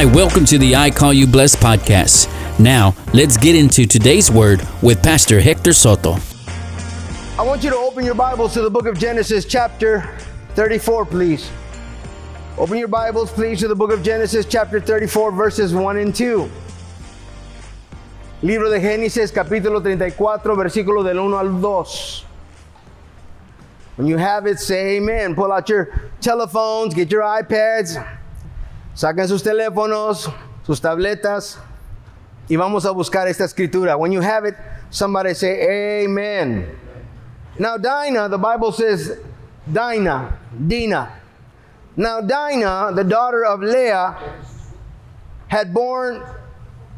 Hi, welcome to the I Call You Blessed podcast. Now, let's get into today's word with Pastor Hector Soto. I want you to open your Bibles to the book of Genesis, chapter 34, please. Open your Bibles, please, to the book of Genesis, chapter 34, verses 1 and 2. Libro de Génesis, capítulo 34, versículo del 1 al 2. When you have it, say amen. Pull out your telephones, get your iPads, saquen sus teléfonos, sus tabletas, y vamos a buscar esta escritura. When you have it, somebody say amen. Now, Dinah, the Bible says, Dinah, Dinah. Now, Dinah, the daughter of Leah, had born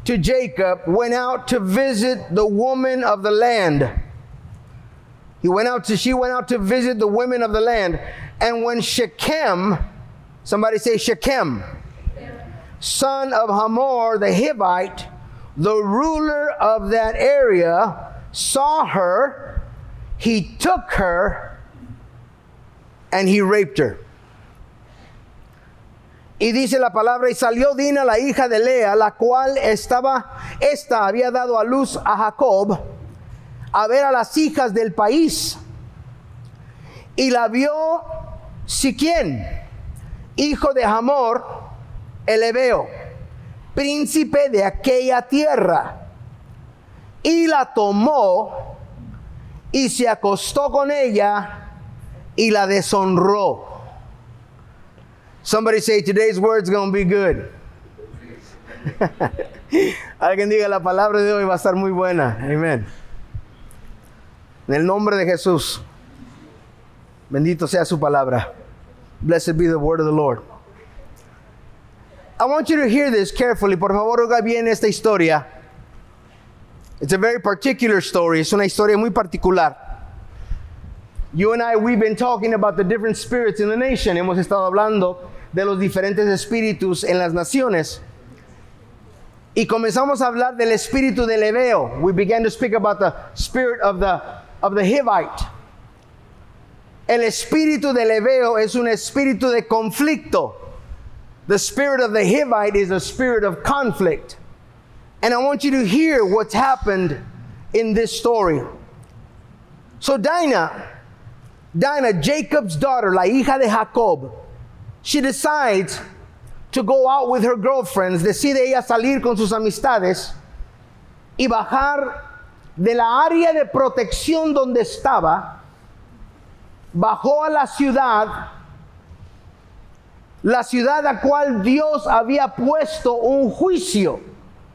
to Jacob, went out to visit the woman of the land. He went out to, she went out to visit the women of the land. And when Shechem, somebody say Shechem, son of Hamor the Hivite, the ruler of that area, saw her, he took her and he raped her. Y dice la palabra, y salió Dina, la hija de Lea, la cual estaba, esta había dado a luz a Jacob, a ver a las hijas del país. Y la vio Siquem, hijo de Hamor, el Ebeo, príncipe de aquella tierra. Y la tomó y se acostó con ella y la deshonró. Somebody say today's word's to be good. Alguien diga la palabra de hoy va a estar muy buena. Amen. En el nombre de Jesús. Bendito sea su palabra. Blessed be the word of the Lord. I want you to hear this carefully. Por favor, oiga bien esta historia. It's a very particular story. Es una historia muy particular. You and I, we've been talking about the different spirits in the nation. Hemos estado hablando de los diferentes espíritus en las naciones. Y comenzamos a hablar del espíritu del Heveo. We began to speak about the spirit of the, of the Hivite. El espíritu del Heveo es un espíritu de conflicto. The spirit of the Hivite is a spirit of conflict. And I want you to hear what's happened in this story. So Dinah, Dinah, Jacob's daughter, la hija de Jacob, she decides to go out with her girlfriends, decide ella salir con sus amistades y bajar de la área de protección donde estaba, bajó a la ciudad, la ciudad a cual Dios había puesto un juicio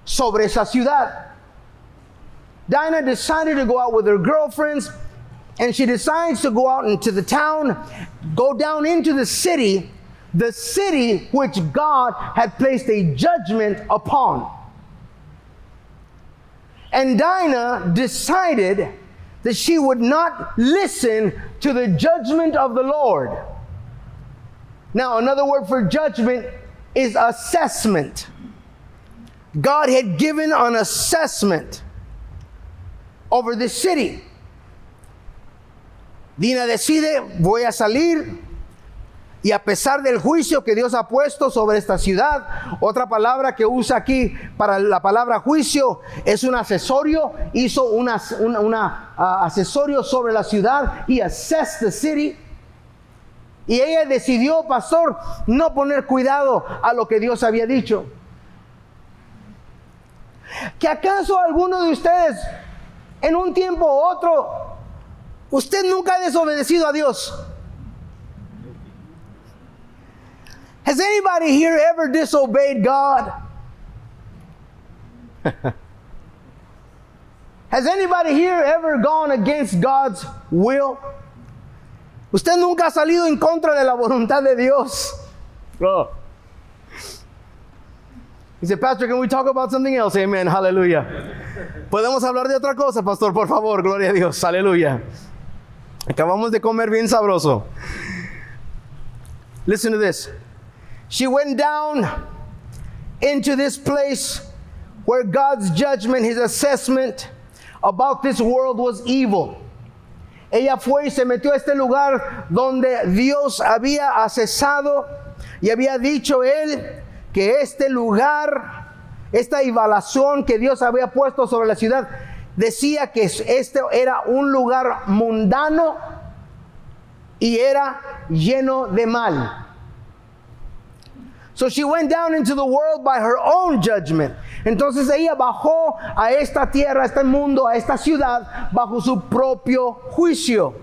sobre esa ciudad. Dinah decided to go out with her girlfriends and she decides to go out into the town, go down into the city, the city which God had placed a judgment upon. And Dinah decided that she would not listen to the judgment of the Lord. Now, another word for judgment is assessment. God had given an assessment over the city. Dina decide, voy a salir y a pesar del juicio que Dios ha puesto sobre esta ciudad, otra palabra que usa aquí para la palabra juicio es un asesorio, hizo una, una, una asesorio sobre la ciudad y assessed the city. Y ella decidió, pastor, no poner cuidado a lo que Dios había dicho. ¿Que acaso alguno de ustedes en un tiempo u otro, usted nunca ha desobedecido a Dios? Has anybody here ever disobeyed God? Has anybody here ever gone against God's will? Usted nunca ha salido en contra de la voluntad de Dios. Oh. He said, Pastor, can we talk about something else? Amen. Hallelujah. Podemos hablar de otra cosa, Pastor, por favor. Gloria a Dios. Aleluya. Acabamos de comer bien sabroso. Listen to this. She went down into this place where God's judgment, his assessment about this world was evil. Ella fue y se metió a este lugar donde Dios había asesado y había dicho él que este lugar, esta evaluación que Dios había puesto sobre la ciudad, decía que este era un lugar mundano y era lleno de mal. So she went down into the world by her own judgment. Entonces ella bajó a esta tierra, a este mundo, a esta ciudad bajo su propio juicio.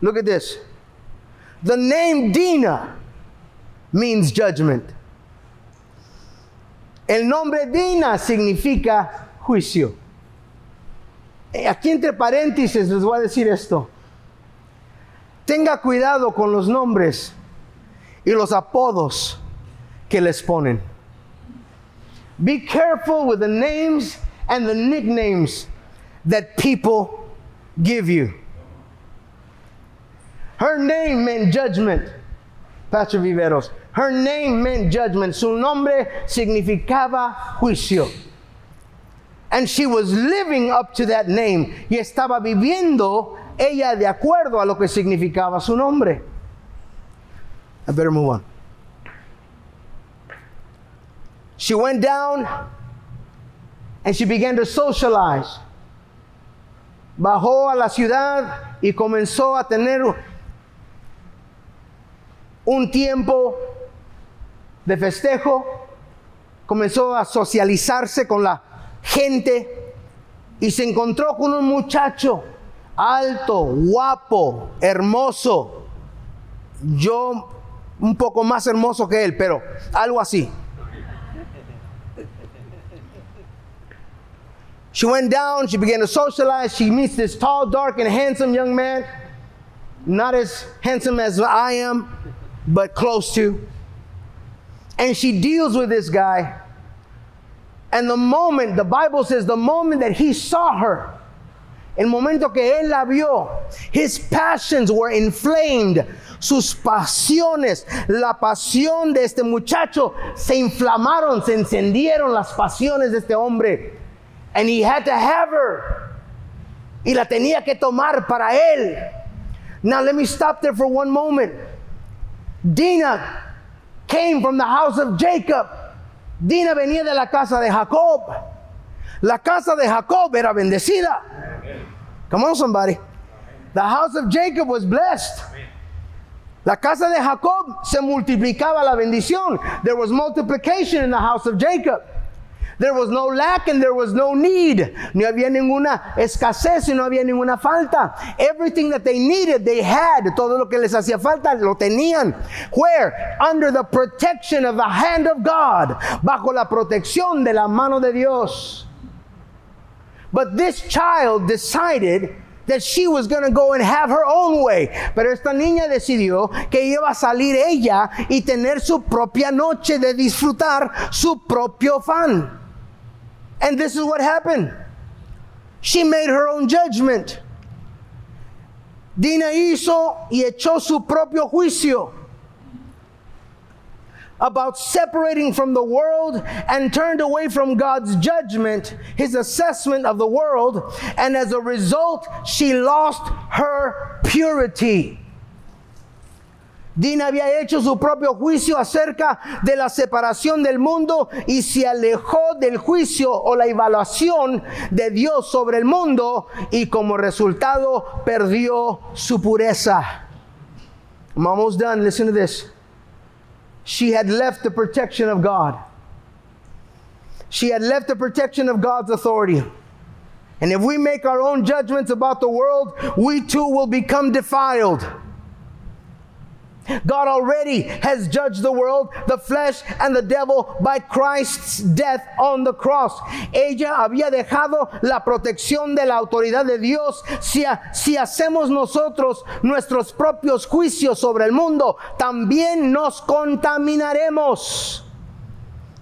Look at this. The name Dina means judgment. El nombre Dina significa juicio. Eh, aquí entre paréntesis les voy a decir esto. Tenga cuidado con los nombres y los apodos que les ponen. Be careful with the names and the nicknames that people give you. Her name meant judgment, Pastor Viveros. Her name meant judgment. Su nombre significaba juicio. And she was living up to that name. Y estaba viviendo ella de acuerdo a lo que significaba su nombre. I better move on. She went down and she began to socialize. Bajó a la ciudad y comenzó a tener un tiempo de festejo. Comenzó a socializarse con la gente y se encontró con un muchacho alto, guapo, hermoso. Yo un poco más hermoso que él, pero algo así. She went down, she began to socialize. She meets this tall, dark, and handsome young man. Not as handsome as I am, but close to. And she deals with this guy. And the moment, the Bible says, the moment that he saw her, el momento que él la vio, his passions were inflamed. Sus pasiones, la pasión de este muchacho se inflamaron, se encendieron las pasiones de este hombre. And he had to have her. Y la tenía que tomar para él. Now let me stop there for one moment. Dina came from the house of Jacob. Dina venía de la casa de Jacob. La casa de Jacob era bendecida. Come on, somebody. The house of Jacob was blessed. La casa de Jacob se multiplicaba la bendición. There was multiplication in the house of Jacob. There was no lack and there was no need. No había ninguna escasez y no había ninguna falta. Everything that they needed, they had. Todo lo que les hacía falta, lo tenían. Where? Under the protection of the hand of God. Bajo la protección de la mano de Dios. But this child decided that she was going to go and have her own way. Pero esta niña decidió que iba a salir ella y tener su propia noche de disfrutar su propio fan. And this is what happened. She made her own judgment. Dina hizo y echó su propio juicio about separating from the world and turned away from God's judgment, his assessment of the world, and as a result, she lost her purity. Dina había hecho su propio juicio acerca de la separación del mundo y se alejó del juicio o la evaluación de Dios sobre el mundo y como resultado perdió su pureza. I'm almost done. Listen to this. She had left the protection of God. She had left the protection of God's authority. And if we make our own judgments about the world, we too will become defiled. God already has judged the world, the flesh, and the devil by Christ's death on the cross. Ella había dejado la protección de la autoridad de Dios. Si, si hacemos nosotros nuestros propios juicios sobre el mundo, también nos contaminaremos.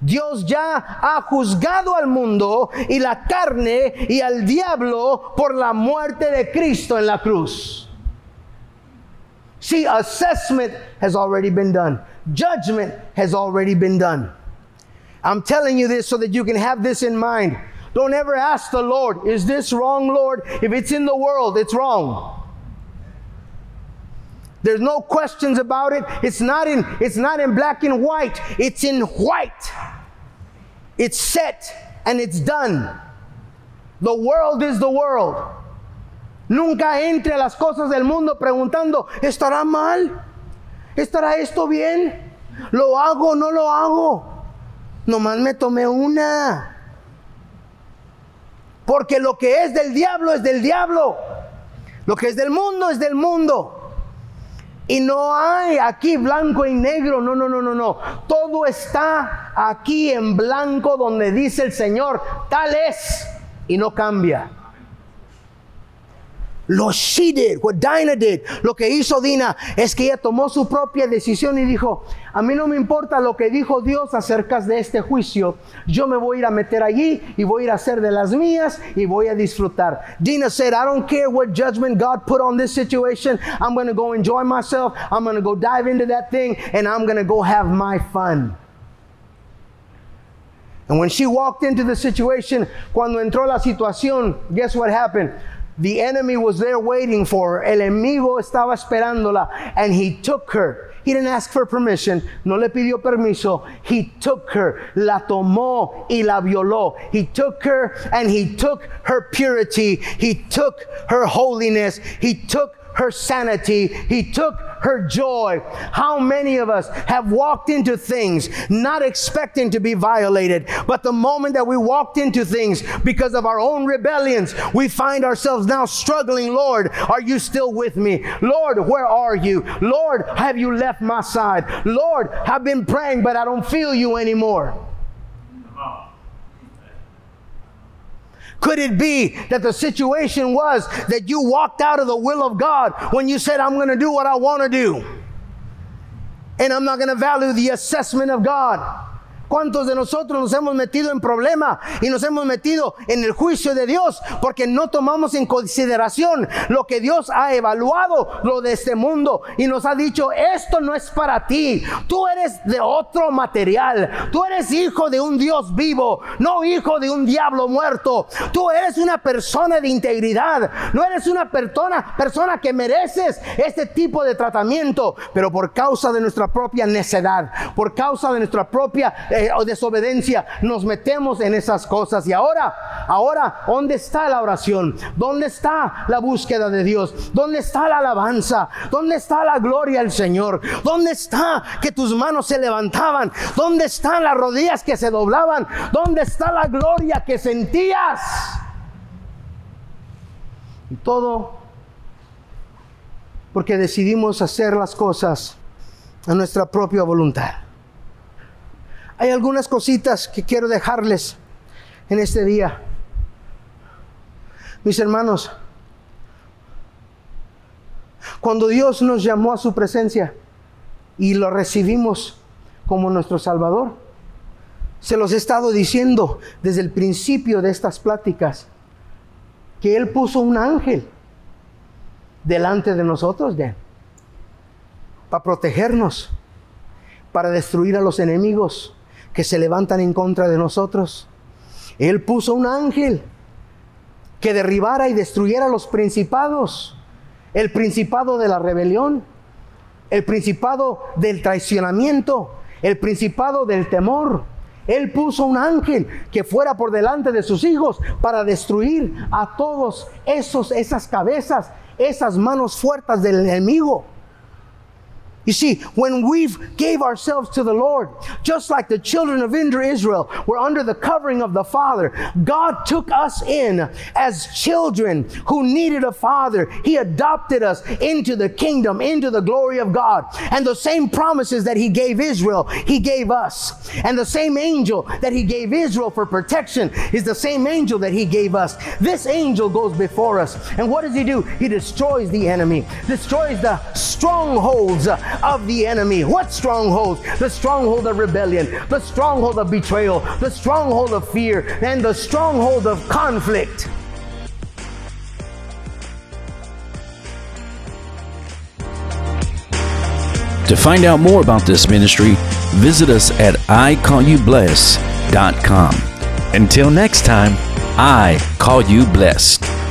Dios ya ha juzgado al mundo y la carne y al diablo por la muerte de Cristo en la cruz. See, assessment has already been done. Judgment has already been done. I'm telling you this so that you can have this in mind. Don't ever ask the Lord, is this wrong, Lord? If it's in the world, it's wrong. There's no questions about it. It's not in it's not in black and white. It's in white. It's set and it's done. The world is the world. Nunca entre a las cosas del mundo preguntando, ¿estará mal? ¿Estará esto bien? ¿Lo hago o no lo hago? Nomás me tomé una. Porque lo que es del diablo es del diablo. Lo que es del mundo es del mundo. Y no hay aquí blanco y negro, no, no, no, no, no. Todo está aquí en blanco donde dice el Señor, tal es y no cambia. Lo she did, what Dinah did, lo que hizo Dina es que ella tomó su propia decisión y dijo, a mí no me importa lo que dijo Dios acerca de este juicio, yo me voy a ir a meter allí y voy a ir a hacer de las mías y voy a disfrutar. Dina said, I don't care what judgment God put on this situation, I'm going to go enjoy myself, I'm going to go dive into that thing and I'm going to go have my fun. And when she walked into the situation, cuando entró la situación, guess what happened? The enemy was there waiting for her. El enemigo estaba esperándola and he took her. He didn't ask for permission. No le pidió permiso. He took her. La tomó y la violó. He took her and he took her purity. He took her holiness. He took her sanity. He took her joy. How many of us have walked into things not expecting to be violated, but the moment that we walked into things because of our own rebellions, we find ourselves now struggling. Lord, are you still with me? Lord, where are you? Lord, have you left my side? Lord, I've been praying, but I don't feel you anymore. Could it be that the situation was that you walked out of the will of God when you said, I'm going to do what I want to do? And I'm not going to value the assessment of God. ¿Cuántos de nosotros nos hemos metido en problema y nos hemos metido en el juicio de Dios porque no tomamos en consideración lo que Dios ha evaluado lo de este mundo y nos ha dicho, esto no es para ti, tú eres de otro material, tú eres hijo de un Dios vivo, no hijo de un diablo muerto, tú eres una persona de integridad, no eres una persona, persona que mereces este tipo de tratamiento, pero por causa de nuestra propia necedad, por causa de nuestra propia eh, desobediencia, nos metemos en esas cosas. Y ahora, ahora, ¿dónde está la oración? ¿Dónde está la búsqueda de Dios? ¿Dónde está la alabanza? ¿Dónde está la gloria al Señor? ¿Dónde está que tus manos se levantaban? ¿Dónde están las rodillas que se doblaban? ¿Dónde está la gloria que sentías? Y todo porque decidimos hacer las cosas a nuestra propia voluntad. Hay algunas cositas que quiero dejarles en este día. Mis hermanos, cuando Dios nos llamó a su presencia y lo recibimos como nuestro Salvador, se los he estado diciendo desde el principio de estas pláticas, que Él puso un ángel delante de nosotros, ya, para protegernos, para destruir a los enemigos que se levantan en contra de nosotros. Él puso un ángel que derribara y destruyera los principados, el principado de la rebelión, el principado del traicionamiento, el principado del temor. Él puso un ángel que fuera por delante de sus hijos para destruir a todos esos esas cabezas, esas manos fuertes del enemigo. You see, when we gave ourselves to the Lord, just like the children of Israel were under the covering of the Father, God took us in as children who needed a Father. He adopted us into the kingdom, into the glory of God. And the same promises that He gave Israel, He gave us. And the same angel that He gave Israel for protection is the same angel that He gave us. This angel goes before us. And what does He do? He destroys the enemy, destroys the strongholds of the enemy. What strongholds? The stronghold of rebellion, the stronghold of betrayal, the stronghold of fear, and the stronghold of conflict. To find out more about this ministry, visit us at iCallYouBless.com. Until next time, I call you blessed.